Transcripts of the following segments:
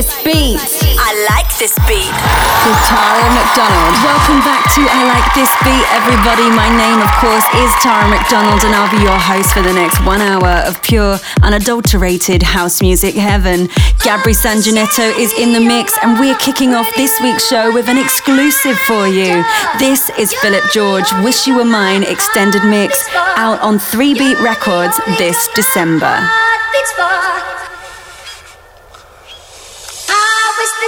this beat. I like this beat. With Tara McDonald. Welcome back to I Like This Beat, everybody. My name, of course, is Tara McDonald, and I'll be your host for the next one hour of pure, unadulterated house music heaven. Gabri Sanjanetto is in the mix, and we're kicking off this week's show with an exclusive for you. This is Philip George, Wish You Were Mine extended mix, out on 3 Beat Records this December. that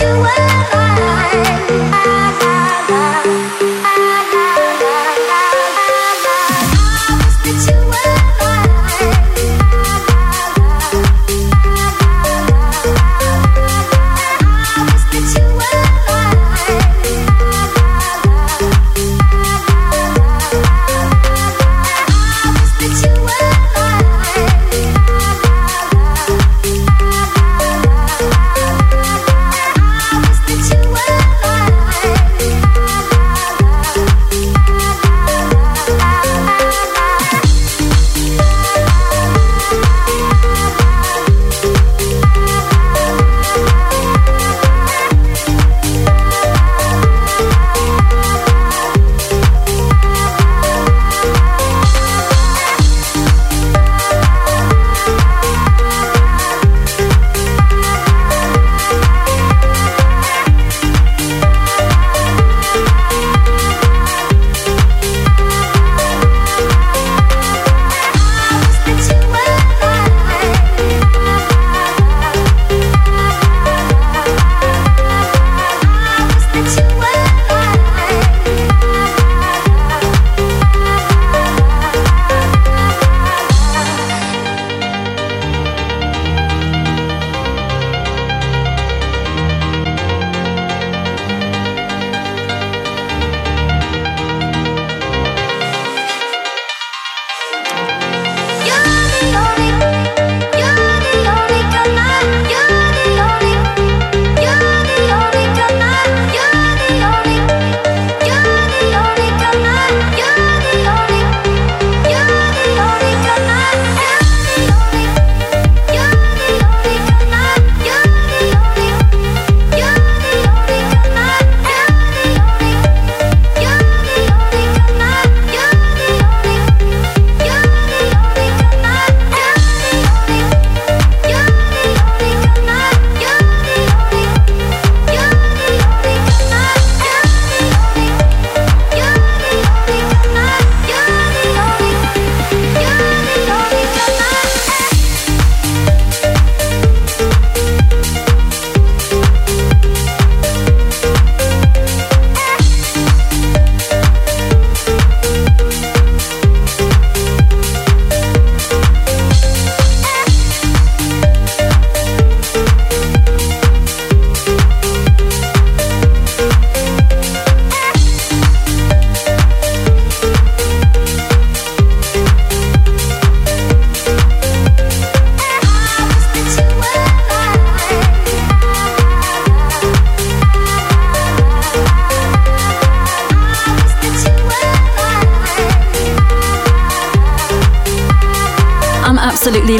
you were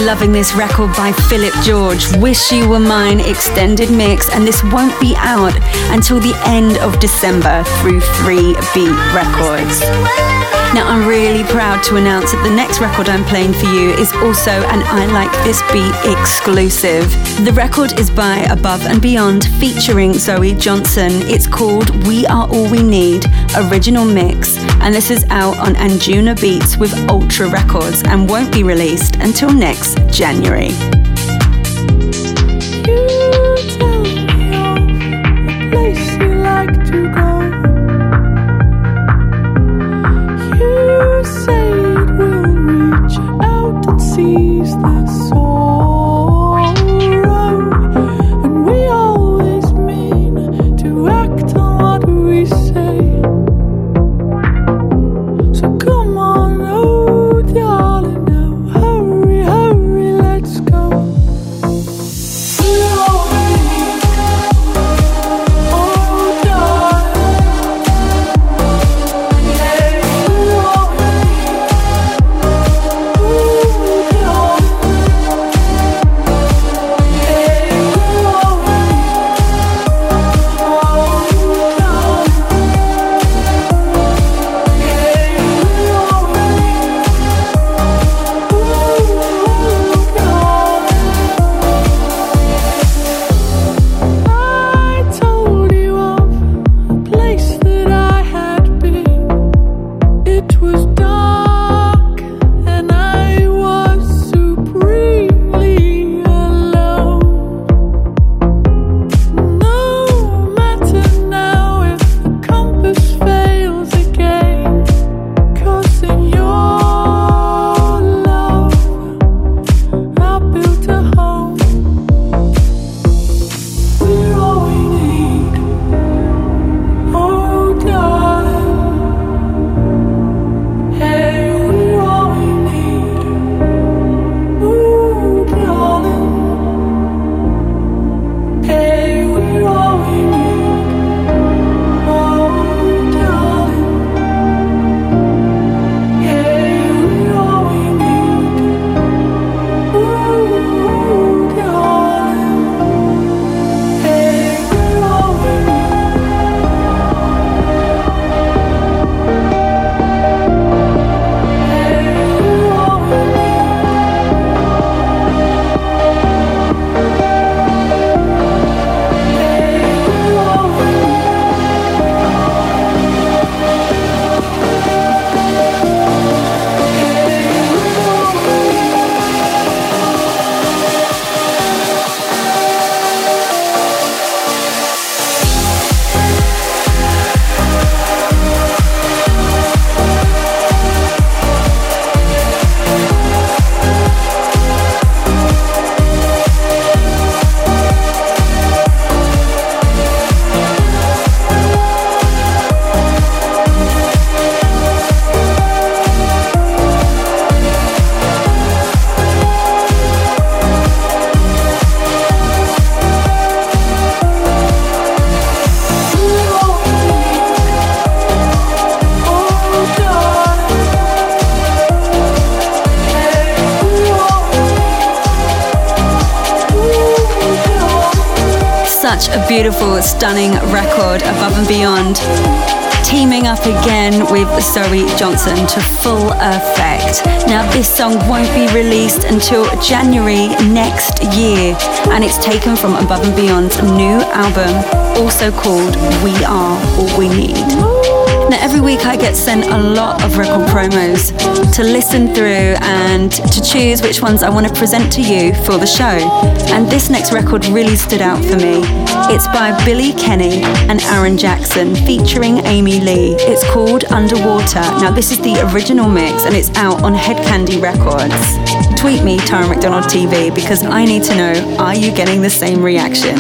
loving this record by Philip George, Wish You Were Mine extended mix, and this won't be out until the end of December through 3 Beat Records. Now, I'm really proud to announce that the next record I'm playing for you is also an I Like This Beat exclusive. The record is by Above and Beyond featuring Zoe Johnston. It's called We Are All We Need, original mix, and this is out on Anjunabeats with Ultra Records and won't be released until next January. Stunning record above and beyond. Teaming up again with Zoe Johnston to full effect. Now, this song won't be released until January next year, and it's taken from Above and Beyond's new album, also called We Are All We Need. Now, every week I get sent a lot of record promos to listen through and to choose which ones I want to present to you for the show. And this next record really stood out for me. It's by Billy Kenny and Aaron Jackson featuring Amy Lee. It's called Underwater. Now, this is the original mix and it's out on Hed Kandi Records. Tweet me, Tara McDonald TV, because I need to know are you getting the same reaction?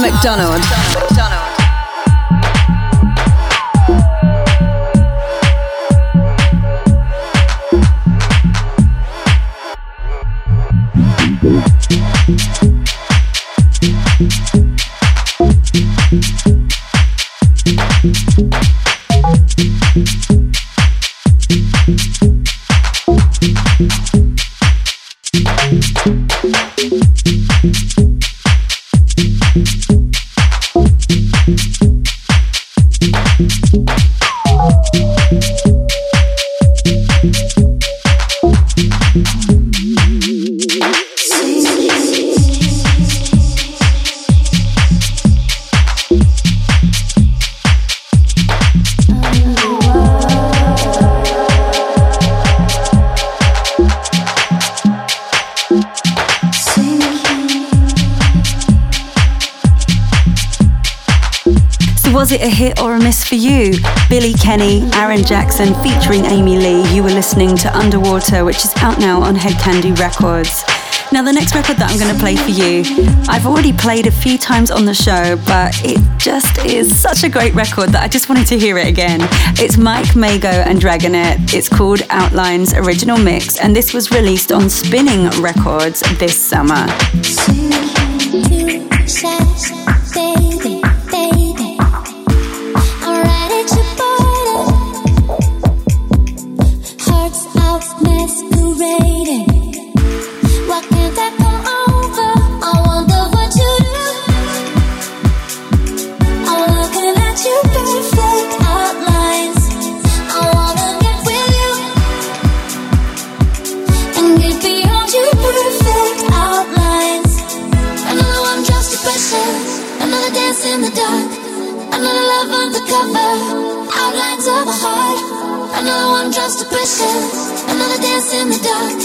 McDonald. Was Billy Kenny, Aaron Jackson featuring Amy Lee. You were listening to Underwater, which is out now on Hed Kandi Records. Now, the next record that I'm going to play for you, I've already played a few times on the show, but it just is such a great record that I just wanted to hear it again. It's Mike Mago and Dragonette. It's called Outlines Original Mix, and this was released on Spinnin' Records this summer. Just a pressure. Another dance in the dark.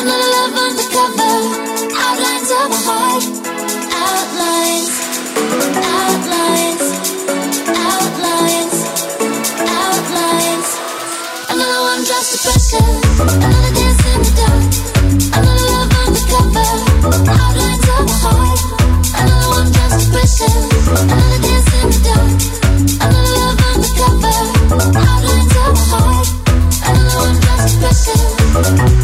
Another love undercover. Outlines of a heart. Outlines. Outlines. Outlines. Outlines. Another one just a pressure. Another dance in the dark. Another love undercover. Outlines of a heart. Another one just a pressure. Another dance in the dark. Pressure.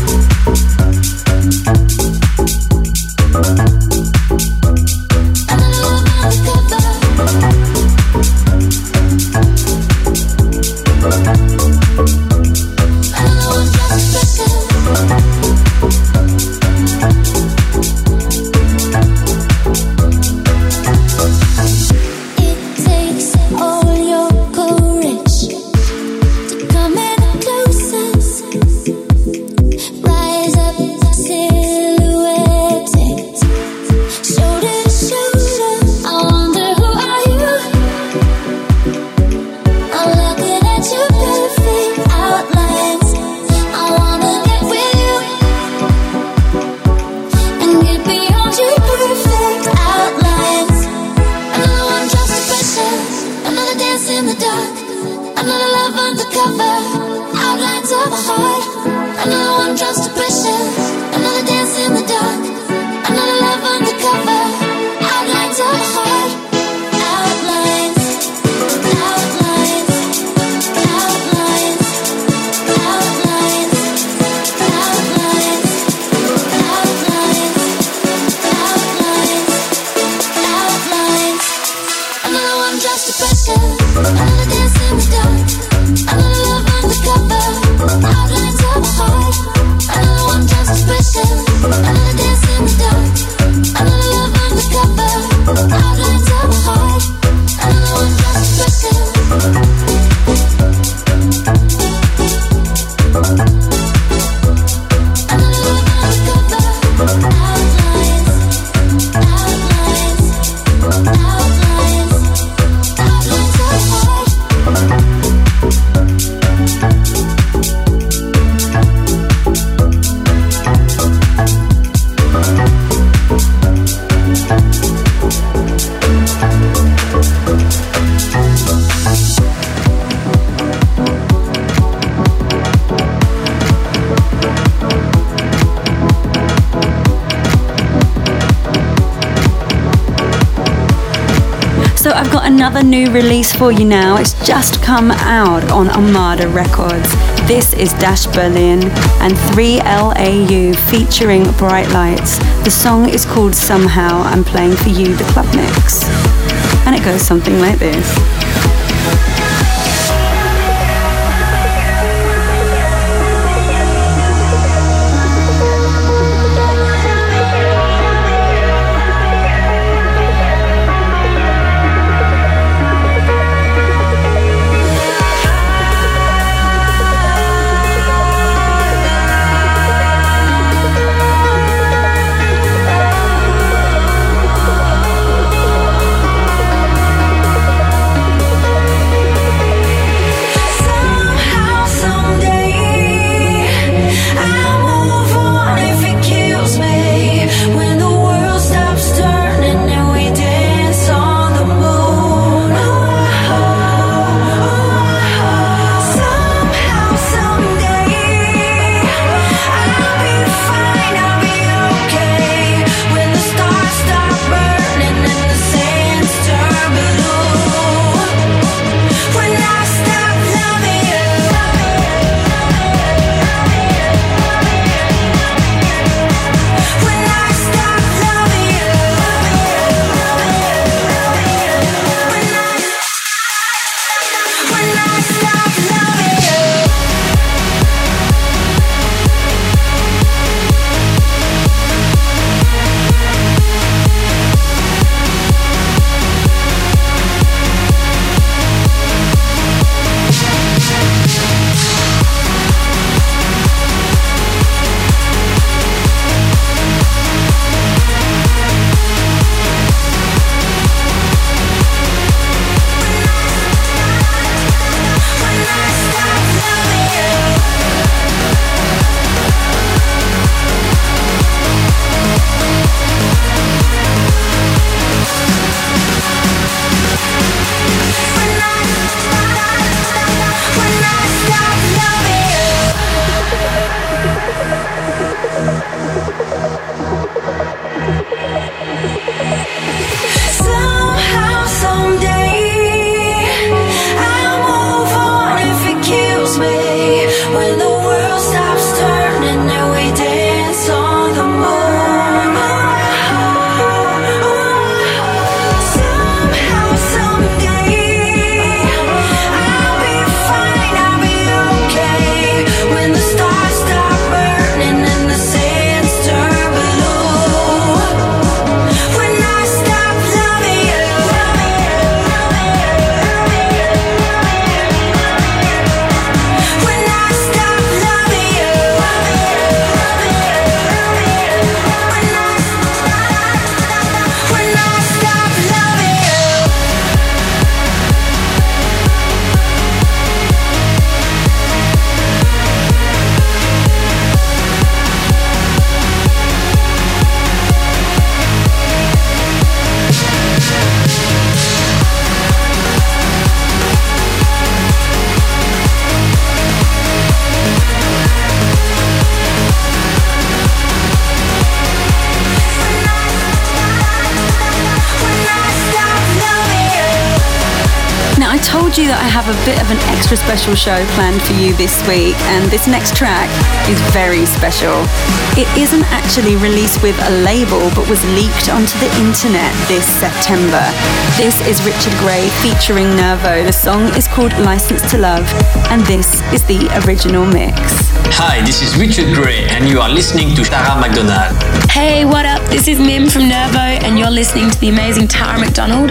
New release for you now. It's just come out on Armada Records. This is Dash Berlin and 3LAU featuring Bright Lights. The song is called Somehow. I'm playing for you the club mix. And it goes something like this. Have a bit of an extra special show planned for you this week, and this next track is very special. It isn't actually released with a label, but was leaked onto the internet this September. This is Richard Gray featuring Nervo. The song is called License to Love, and this is the original mix. Hi, this is Richard Gray, and you are listening to Tara McDonald. Hey, what up? This is Mim from Nervo, and you're listening to the amazing Tara McDonald.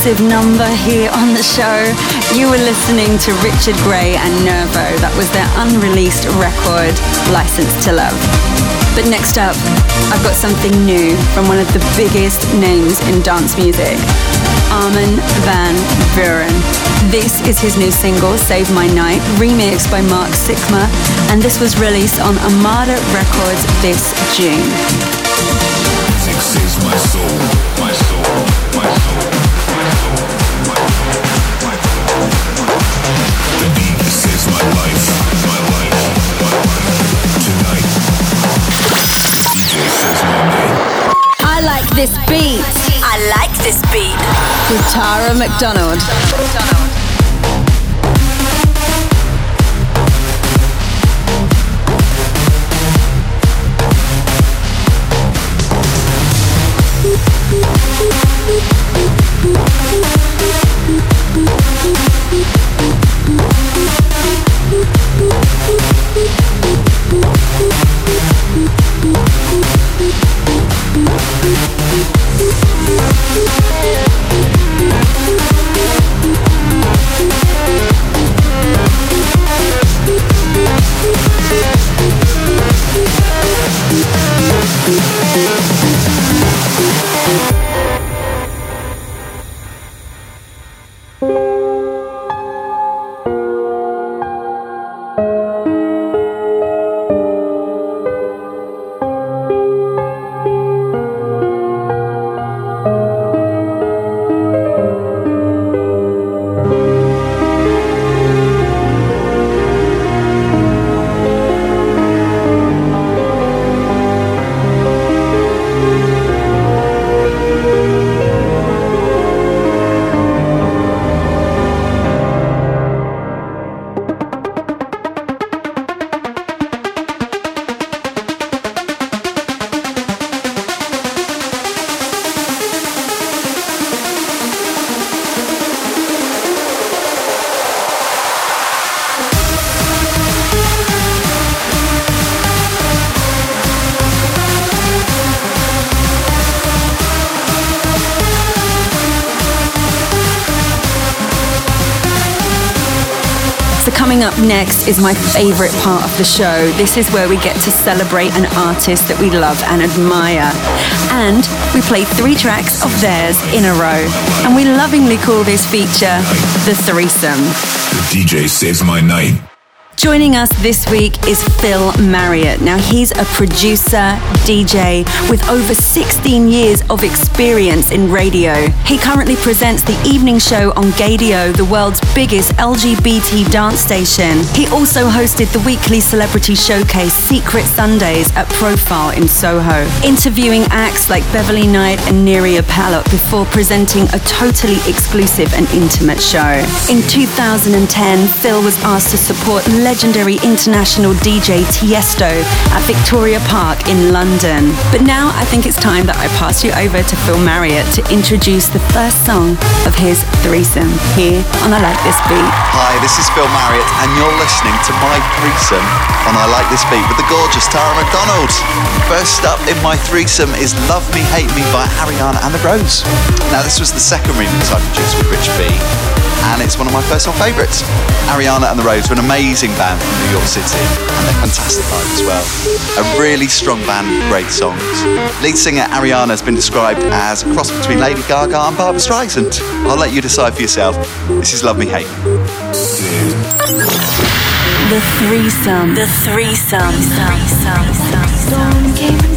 Exclusive number here on the show. You were listening to Richard Gray and Nervo. That was their unreleased record, License to Love. But next up, I've got something new from one of the biggest names in dance music, Armin van Buuren. This is his new single, Save My Night, remixed by Mark Sixma, and this was released on Armada Records this June. This beat. I like this beat. With Tara McDonald. Coming is my favorite part of the show. This is where we get to celebrate an artist that we love and admire. And we play three tracks of theirs in a row. And we lovingly call this feature the threesome. The DJ saves my night. Joining us this week is Phil Marriott. Now, he's a producer, DJ with over 16 years of experience in radio. He currently presents the evening show on Gaydio, the world's biggest LGBT dance station. He also hosted the weekly celebrity showcase Secret Sundays at Profile in Soho, interviewing acts like Beverly Knight and Nerina Pallot before presenting a totally exclusive and intimate show. In 2010, Phil was asked to support legendary international DJ Tiesto at Victoria Park in London. But now I think it's time that I pass you over to Phil Marriott to introduce the first song of his threesome here on I Like This Beat. Hi, this is Phil Marriott, and you're listening to my threesome on I Like This Beat with the gorgeous Tara McDonald. First up in my threesome is Love Me, Hate Me by Ariana and the Rose. Now, this was the second remix I produced with Rich B and it's one of my personal favourites. Ariana and the Rose are an amazing band from New York City, and they're fantastic live as well. A really strong band with great songs. Lead singer Ariana has been described as a cross between Lady Gaga and Barbra Streisand. I'll let you decide for yourself. This is Love Me Hate Me. The threesome. The threesome. Storm came and blew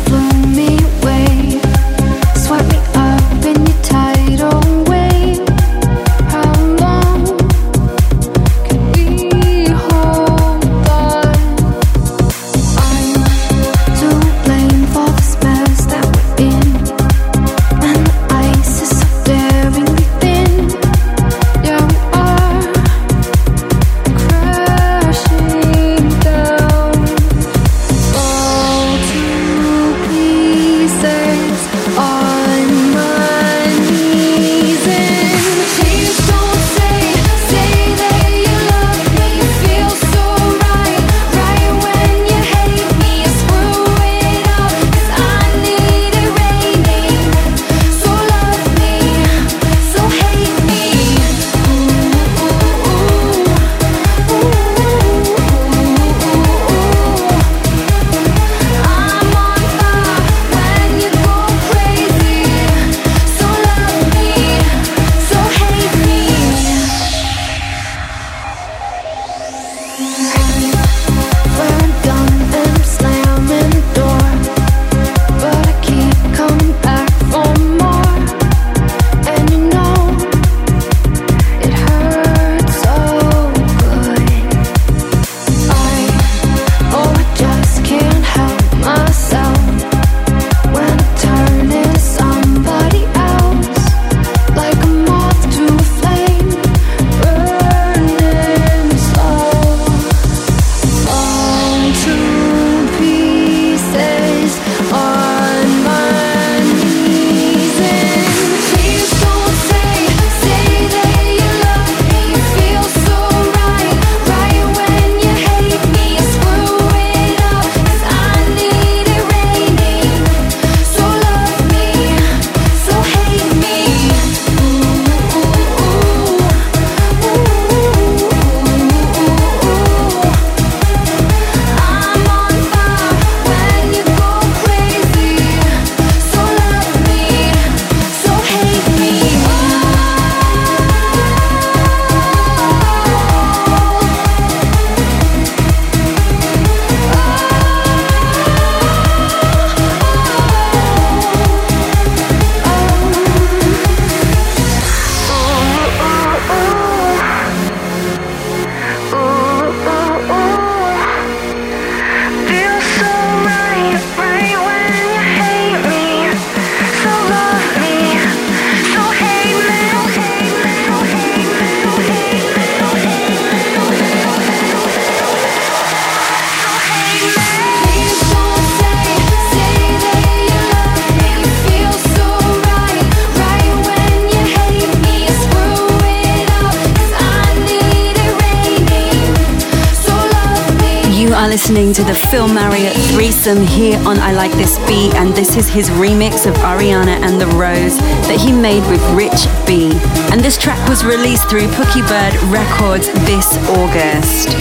Here on I Like This Beat, and this is his remix of Ariana and the Rose that he made with Rich B. And this track was released through Pookie Bird Records this August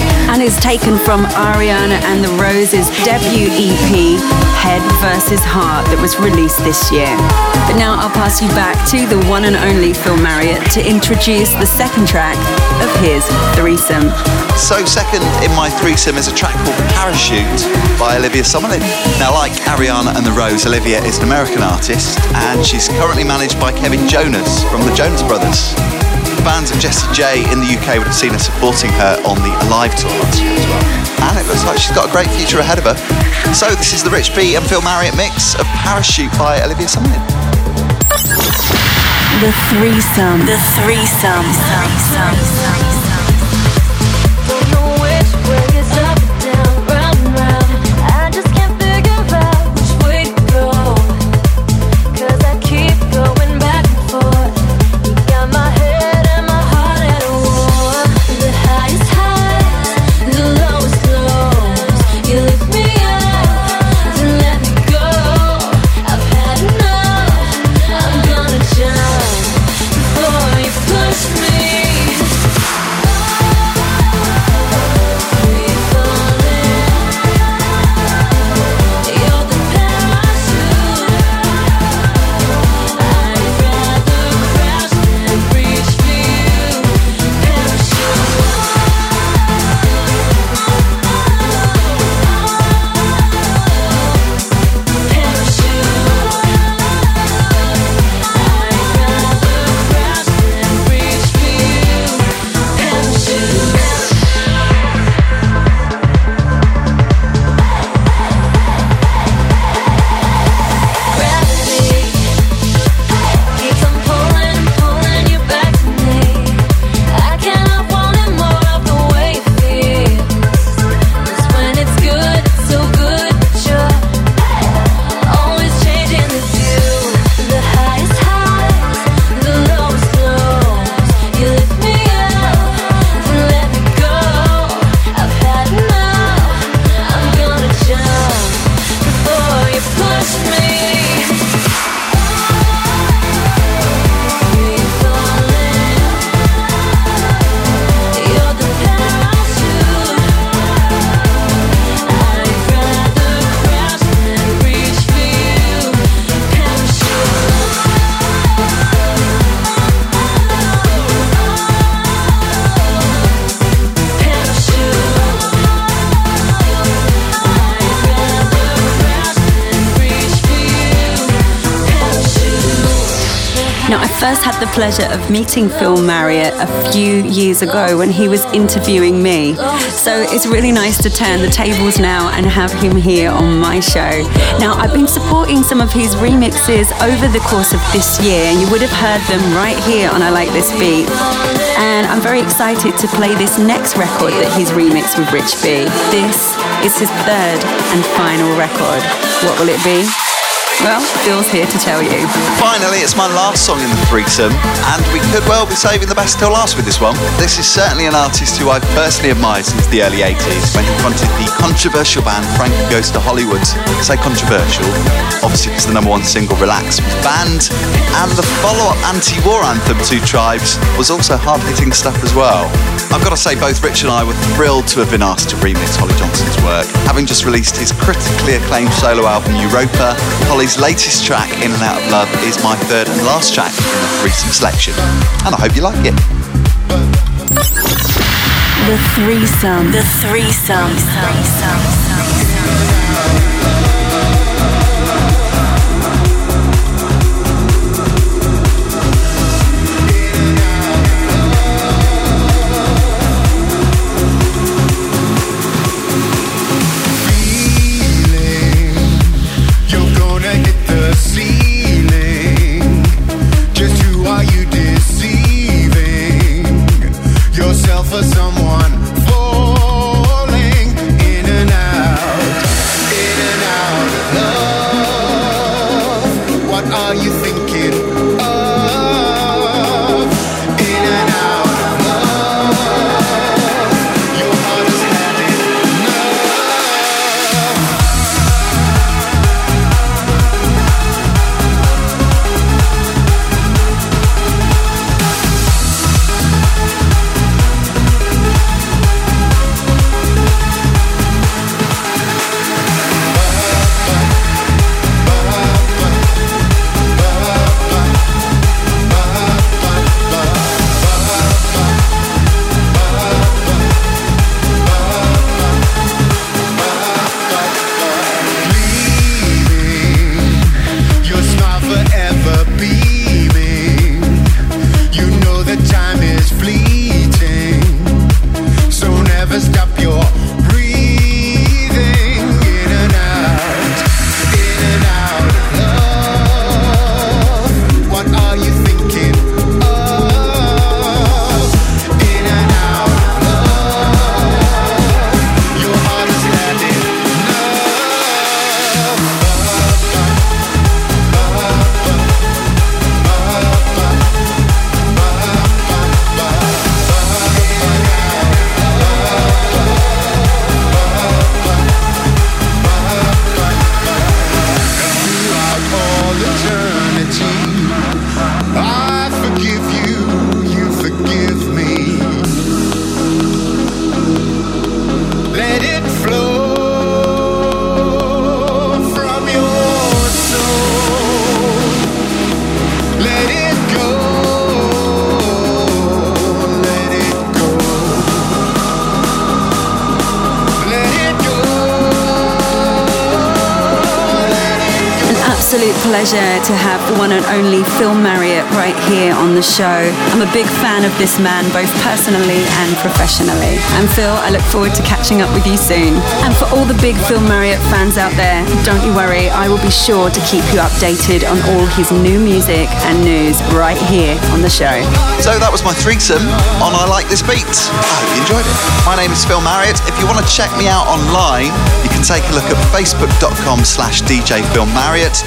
is taken from Ariana and the Rose's debut EP, Head vs. Heart, that was released this year. But now I'll pass you back to the one and only Phil Marriott to introduce the second track of his threesome. So, second in my threesome is a track called Parachute by Olivia Summerlin. Now, like Ariana and the Rose, Olivia is an American artist and she's currently managed by Kevin Jonas from the Jonas Brothers. Fans of Jessie J in the UK would have seen her supporting her on the Alive tour last year as well. And it looks like she's got a great future ahead of her. So, this is the Rich B and Phil Marriott mix of Parachute by Olivia Summerlin. The threesome. The threesome. threesome. Pleasure of meeting Phil Marriott a few years ago when he was interviewing me. So it's really nice to turn the tables now and have him here on my show. Now, I've been supporting some of his remixes over the course of this year, and you would have heard them right here on I Like This Beat. And I'm very excited to play this next record that he's remixed with Rich B. This is his third and final record. What will it be? Well, Phil's here to tell you. Finally, it's my last song in the threesome, and we could well be saving the best till last with this one. This is certainly an artist who I've personally admired since the early 80s when he fronted the controversial band Frankie Goes to Hollywood. I say controversial, obviously because the number one single, Relax, was banned, and the follow-up anti-war anthem, Two Tribes, was also hard-hitting stuff as well. I've got to say, both Rich and I were thrilled to have been asked to remix Holly Johnson's work. Having just released his critically acclaimed solo album, Europa, Holly's his latest track, In and Out of Love, is my third and last track in the threesome selection. And I hope you like it. The threesome. The threesome. threesome. for someone one and only Phil Marriott right here on the show. I'm a big fan of this man, both personally and professionally. And Phil, I look forward to catching up with you soon. And for all the big Phil Marriott fans out there, don't you worry, I will be sure to keep you updated on all his new music and news right here on the show. So that was my threesome on I Like This Beat. I hope you enjoyed it. My name is Phil Marriott. If you want to check me out online, you can take a look at facebook.com slash DJ Phil Marriott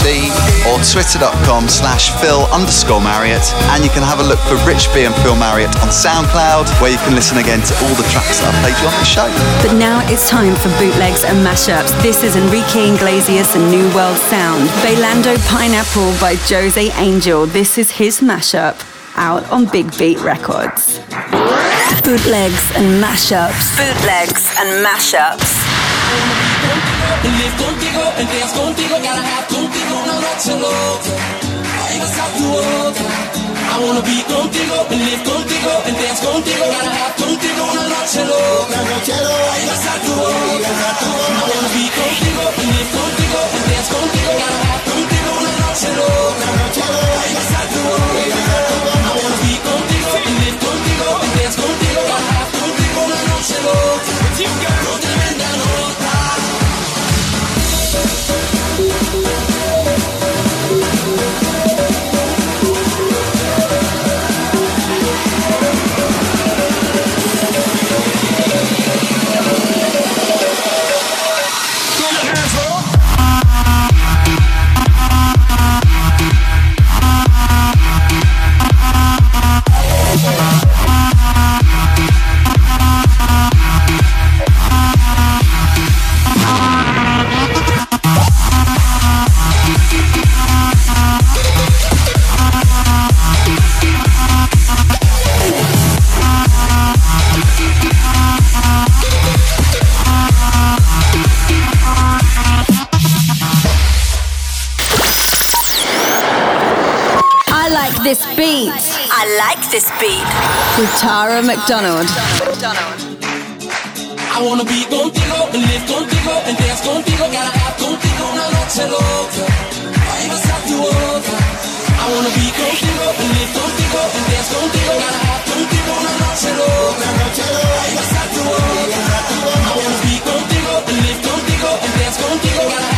T or twitter.com slash Phil underscore Marriott. And you can have a look for Rich B and Phil Marriott on SoundCloud, where you can listen again to all the tracks that I've played you on the show. But now it's time for bootlegs and mashups. This is Enrique Iglesias and New World Sound. Bailando Pineapple by Jose Angel. This is his mashup out on Big Beat Records. Bootlegs and mashups. Bootlegs and mashups. Live contigo, en días contigo, gotta have contigo una noche loca. Ahí vas a tu otra. I wanna be contigo, and live contigo, en días contigo, gotta have contigo una noche loca. Ahí vas a tu otra. With Tara McDonald. I wanna be contigo, and live contigo, and dance contigo, gotta have contigo una noche loca. Tu otra. I wanna be contigo, and live contigo, and dance contigo, gotta have contigo una noche loca. Tu otra. I wanna be contigo, live contigo, and dance contigo, gotta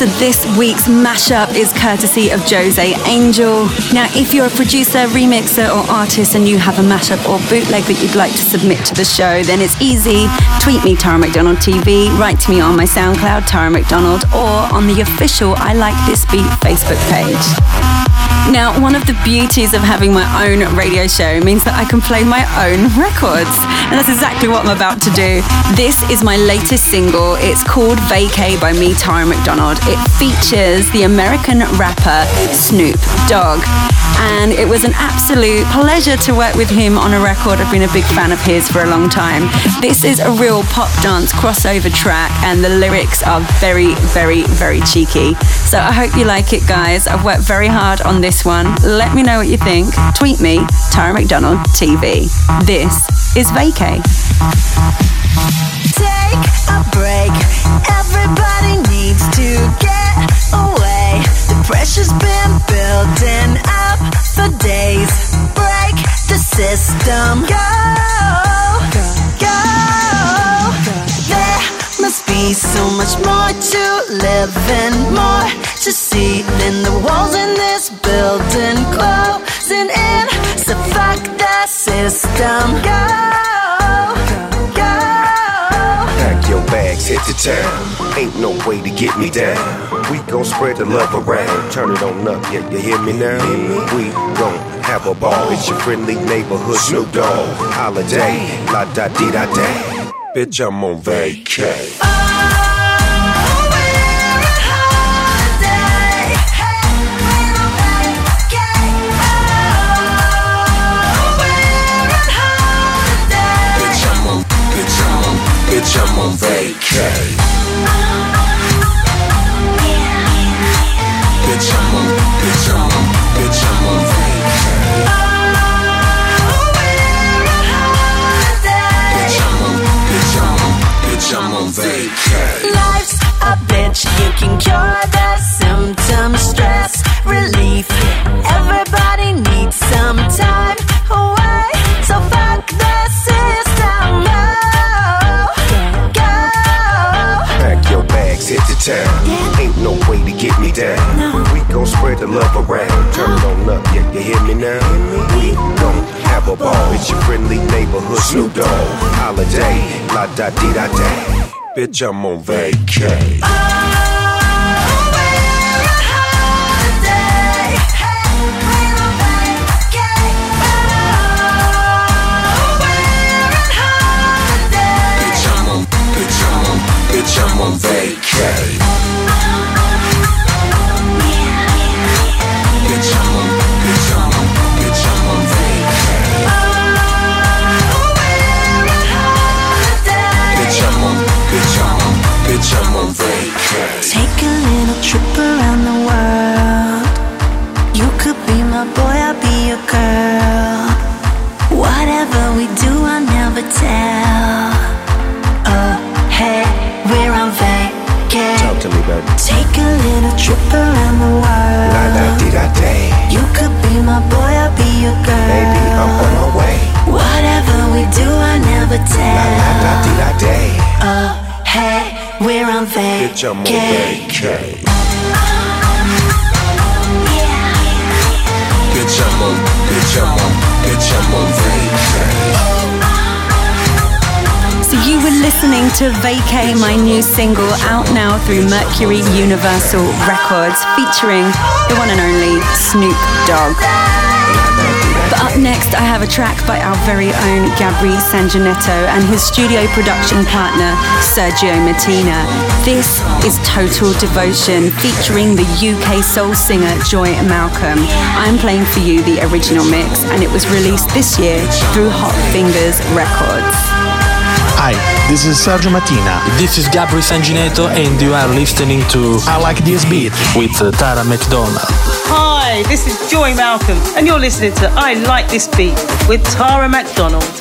So this week's mashup is courtesy of Jose Angel. Now, if you're a producer, remixer, or artist and you have a mashup or bootleg that you'd like to submit to the show, then it's easy. Tweet me, Tara McDonald TV, write to me on my SoundCloud, Tara McDonald, or on the official I Like This Beat Facebook page. Now, one of the beauties of having my own radio show means that I can play my own records. And that's exactly what I'm about to do. This is my latest single. It's called Vacay by me, Tara McDonald. It features the American rapper Snoop Dogg. And it was an absolute pleasure to work with him on a record. I've been a big fan of his for a long time. This is a real pop dance crossover track, and the lyrics are very, very, very cheeky. So I hope you like it, guys. I've worked very hard on this one. Let me know what you think. Tweet me, Tara McDonald TV. This is Vacay. Take a break. Everybody needs to get away. The pressure's been building up for days. Break the system. Go, go. So much more to live and more to see than the walls in this building closing in. So fuck the system. Go, go. Pack your bags, hit the town. Ain't no way to get me down. We gon' spread the love around. Turn it on up, yeah, you hear me now? We gon' have a ball. It's your friendly neighborhood Snoop Dogg. Holiday, la da di da da. Bitch, I'm on vacay. Oh, I'm on vacay. Bitch, I'm on, bitch, I'm on, love around. Turn it on up, yeah, you hear me now? We gon' have a ball. It's your friendly neighborhood Snoop Dogg. Holiday, la da di da da. Bitch, I'm on vacay. On, bitch, I'm on vacay. On vacay. Take a little trip around the world. You could be my boy, I'll be your girl. Whatever we do, I'll never tell. Oh, hey, we're on vacay. Talk to me, baby. Take a little trip around the world. La da di da day. You could be my boy, I'll be your girl. Baby, I'm on my way. Whatever we do, I never La tell. la da di da day. Oh, hey, we're on Bitch, I'm on vacay. Bitch, I'm on, bitch, I'm on, bitch, I'm on vacay. So you were listening to Vacay, my new single, out now through Mercury Universal Records, featuring the one and only Snoop Dogg. But up next, I have a track by our very own Gabri Sangineto and his studio production partner, Sergio Mattina. This is Total Devotion, featuring the UK soul singer Joy Malcolm. I'm playing for you the original mix, and it was released this year through Hot Fingers Records. Hi, this is Sergio Mattina. This is Gabri Sangineto, and you are listening to I like this beat with uh, Tara McDonald. Hi, this is Joy Malcolm, and you're listening to I Like This Beat with Tara McDonald.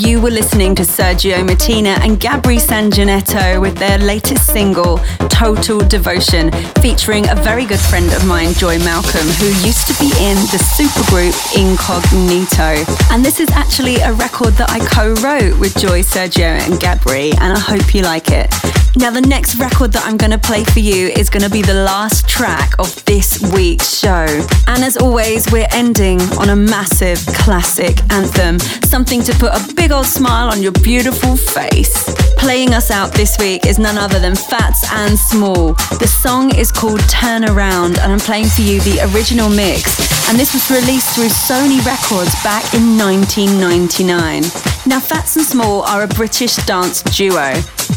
You were listening to Sergio Mattina and Gabri Sangineto with their latest single, Total Devotion, featuring a very good friend of mine, Joy Malcolm, who used to be in the supergroup Incognito. And this is actually a record that I co wrote with Joy, Sergio, and Gabri, and I hope you like it. Now, the next record that I'm going to play for you is going to be the last track of this week's show. And as always, we're ending on a massive classic anthem, something to put a big old smile on your beautiful face. Playing us out this week is none other than Phats and Small. The song is called Turn Around, and I'm playing for you the original mix. And this was released through Sony Records back in 1999. Now, Phats and Small are a British dance duo.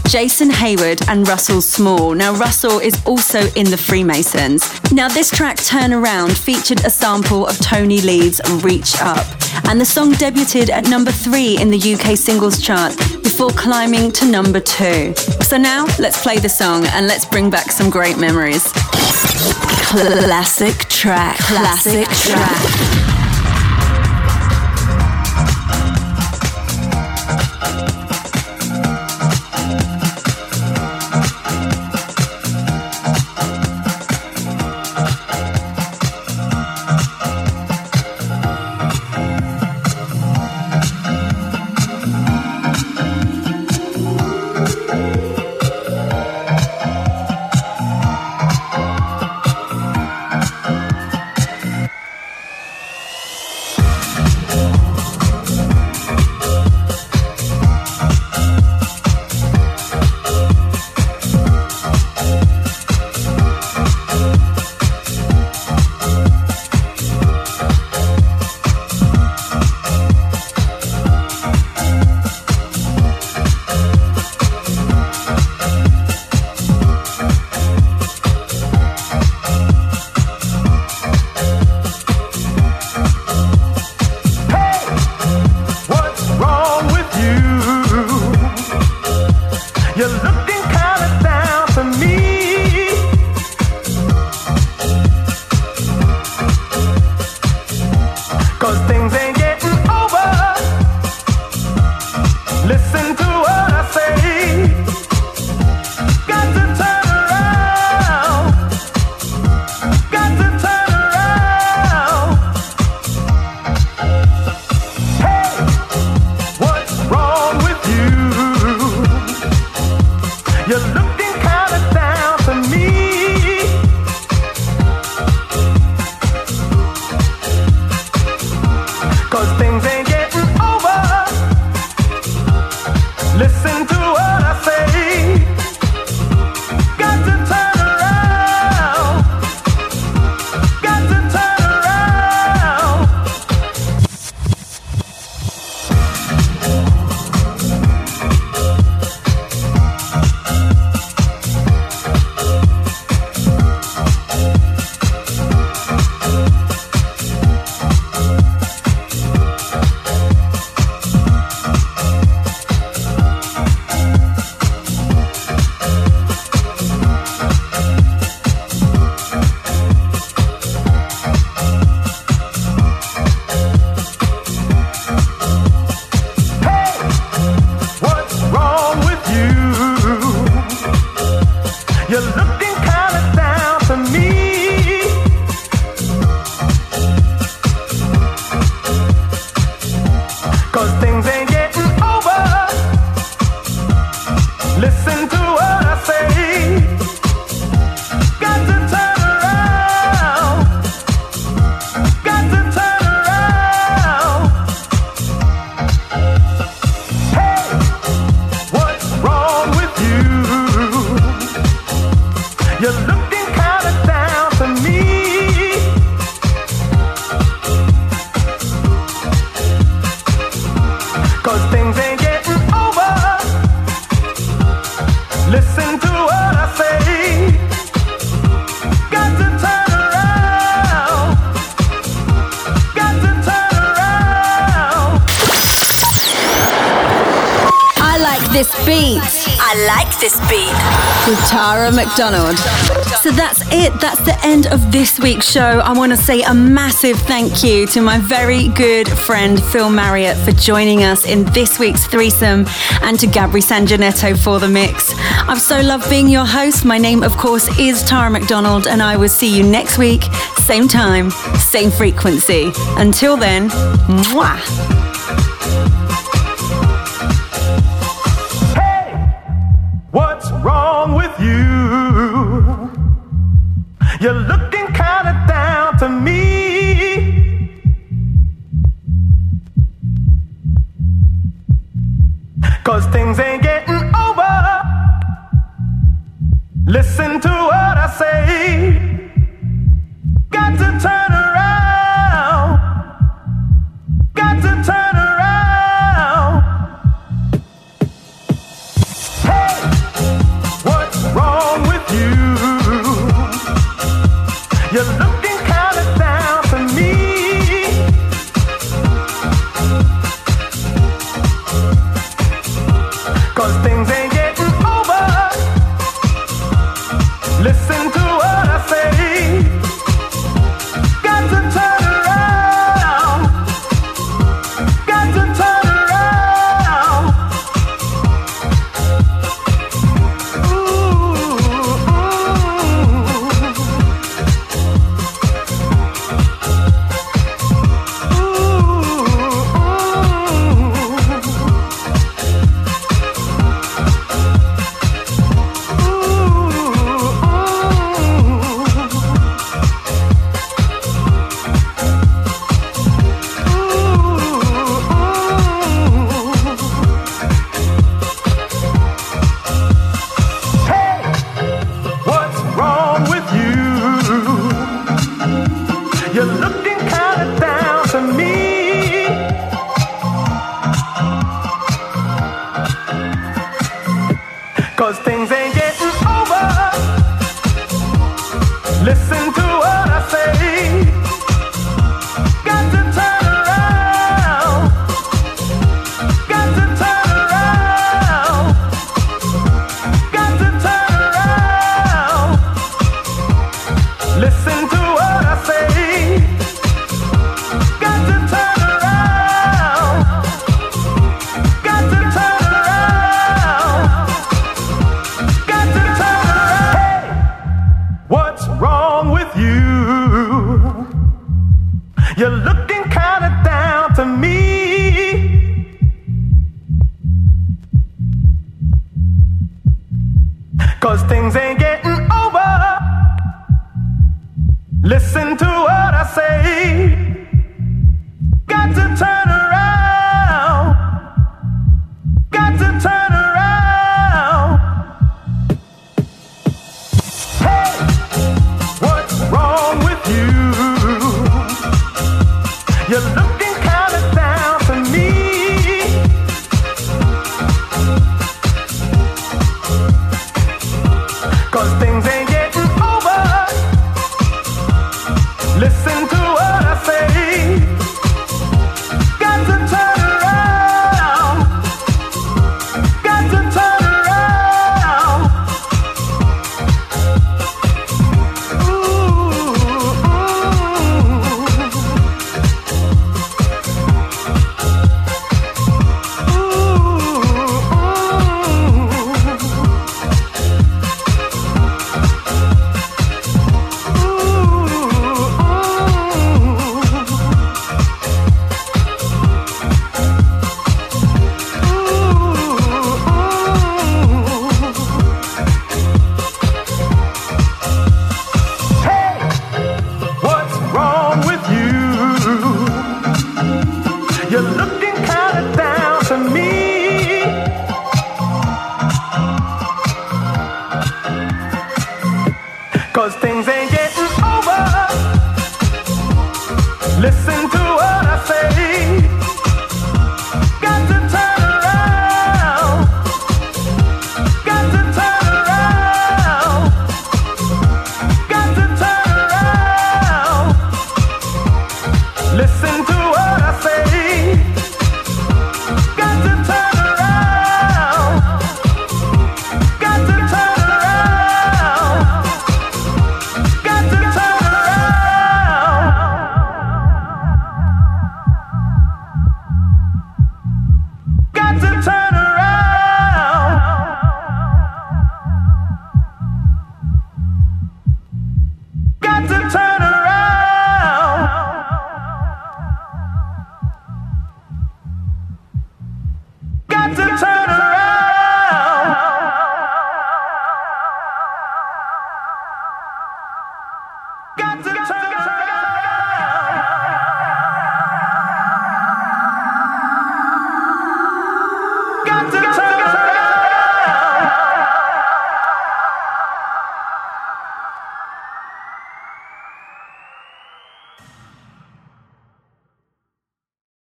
Jason Hayward and Russell Small. Now, Russell is also in the Freemasons. Now, this track, Turn Around, featured a sample of Toney Lee's Reach Up. And the song debuted at number three in the UK singles chart before climbing to number two. So now, let's play the song and let's bring back some great memories. Classic track. Classic track. Tara McDonald. So that's it. That's the end of this week's show. I want to say a massive thank you to my very good friend Phil Marriott for joining us in this week's threesome and to Gabri Sangineto for the mix. I've so loved being your host. My name, of course, is Tara McDonald, and I will see you next week, same time, same frequency. Until then, mwah. You look you look